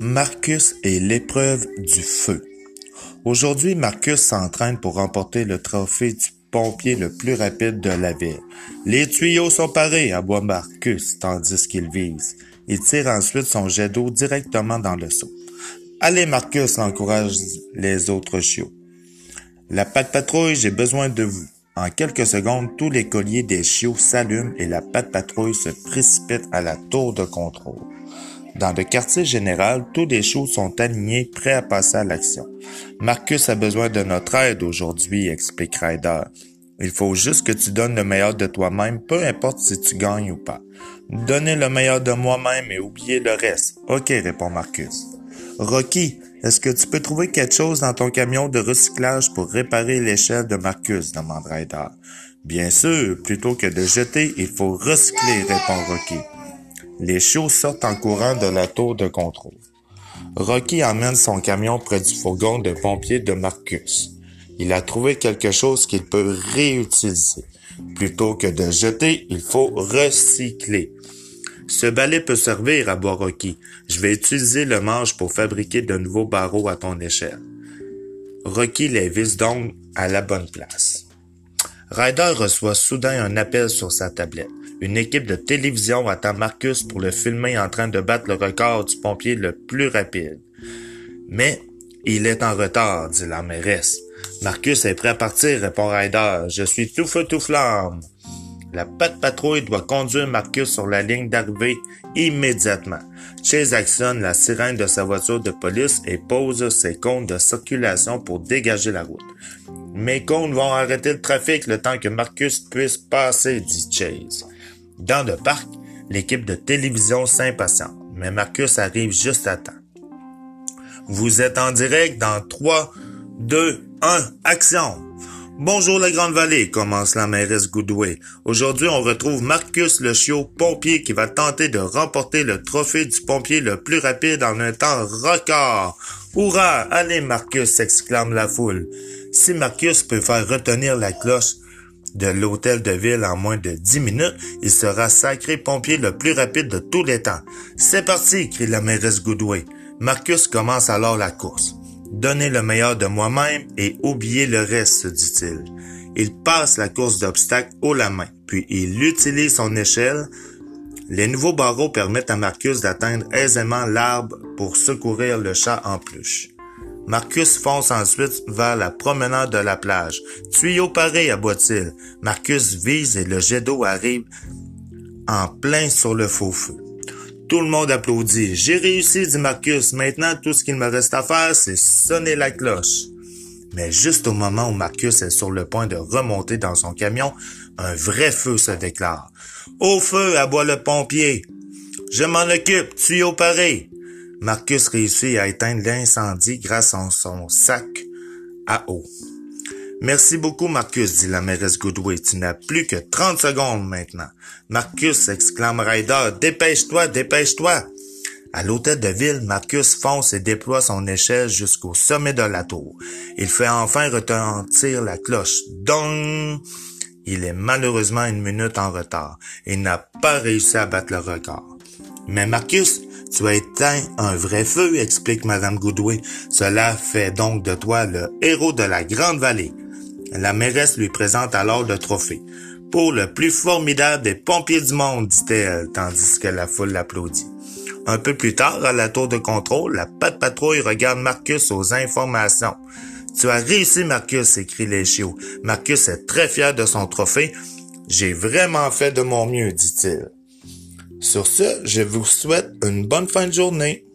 Marcus et l'épreuve du feu. Aujourd'hui, Marcus s'entraîne pour remporter le trophée du pompier le plus rapide de la ville. Les tuyaux sont parés, aboie Marcus, tandis qu'il vise. Il tire ensuite son jet d'eau directement dans le seau. Allez, Marcus, encourage les autres chiots. La patte patrouille, j'ai besoin de vous. En quelques secondes, tous les colliers des chiots s'allument et la patte patrouille se précipite à la tour de contrôle. Dans le quartier général, tous les chiots sont alignés, prêts à passer à l'action. Marcus a besoin de notre aide aujourd'hui, explique Ryder. Il faut juste que tu donnes le meilleur de toi-même, peu importe si tu gagnes ou pas. Donner le meilleur de moi-même et oublier le reste. Ok, répond Marcus. Rocky, est-ce que tu peux trouver quelque chose dans ton camion de recyclage pour réparer l'échelle de Marcus? demande Ryder. Bien sûr, plutôt que de jeter, il faut recycler, répond Rocky. Les chiots sortent en courant de la tour de contrôle. Rocky emmène son camion près du fourgon de pompiers de Marcus. Il a trouvé quelque chose qu'il peut réutiliser. Plutôt que de jeter, il faut recycler. Ce balai peut servir à boire Rocky. Je vais utiliser le manche pour fabriquer de nouveaux barreaux à ton échelle. Rocky les vise donc à la bonne place. Ryder reçoit soudain un appel sur sa tablette. Une équipe de télévision attend Marcus pour le filmer en train de battre le record du pompier le plus rapide. Mais il est en retard, dit la mairesse. Marcus est prêt à partir, répond Ryder. Je suis tout feu tout flamme. La patte patrouille doit conduire Marcus sur la ligne d'arrivée immédiatement. Chase actionne la sirène de sa voiture de police et pose ses comptes de circulation pour dégager la route. Mes comptes vont arrêter le trafic le temps que Marcus puisse passer, dit Chase. Dans le parc, l'équipe de télévision s'impatiente, mais Marcus arrive juste à temps. Vous êtes en direct dans 3, 2, 1, action! Bonjour la Grande Vallée, commence la mairesse Goodway. Aujourd'hui, on retrouve Marcus le chiot pompier qui va tenter de remporter le trophée du pompier le plus rapide en un temps record. Hurrah! Allez Marcus! s'exclame la foule. Si Marcus peut faire retenir la cloche de l'hôtel de ville en moins de dix minutes, il sera sacré pompier le plus rapide de tous les temps. C'est parti! crie la mairesse Goodway. Marcus commence alors la course. Donner le meilleur de moi-même et oublier le reste, dit-il. Il passe la course d'obstacles haut la main, puis il utilise son échelle. Les nouveaux barreaux permettent à Marcus d'atteindre aisément l'arbre pour secourir le chat en pluche. Marcus fonce ensuite vers la promenade de la plage. Tuyau pareil, aboie-t-il. Marcus vise et le jet d'eau arrive en plein sur le faux feu. Tout le monde applaudit. J'ai réussi, dit Marcus. Maintenant, tout ce qu'il me reste à faire, c'est sonner la cloche. Mais juste au moment où Marcus est sur le point de remonter dans son camion, un vrai feu se déclare. Au feu, aboie le pompier. Je m'en occupe, tuyau paré. Marcus réussit à éteindre l'incendie grâce à son sac à eau. Merci beaucoup, Marcus, dit la mairesse Goodway. Tu n'as plus que 30 secondes maintenant. Marcus, exclame Ryder. Dépêche-toi, dépêche-toi. À l'hôtel de ville, Marcus fonce et déploie son échelle jusqu'au sommet de la tour. Il fait enfin retentir la cloche. Dong! Il est malheureusement une minute en retard et n'a pas réussi à battre le record. Mais Marcus, tu as éteint un vrai feu, explique Madame Goodway. Cela fait donc de toi le héros de la Grande Vallée. La mairesse lui présente alors le trophée. Pour le plus formidable des pompiers du monde, dit-elle, tandis que la foule l'applaudit. Un peu plus tard, à la tour de contrôle, la patte patrouille regarde Marcus aux informations. Tu as réussi, Marcus, écrit les chiots. Marcus est très fier de son trophée. J'ai vraiment fait de mon mieux, dit-il. Sur ce, je vous souhaite une bonne fin de journée.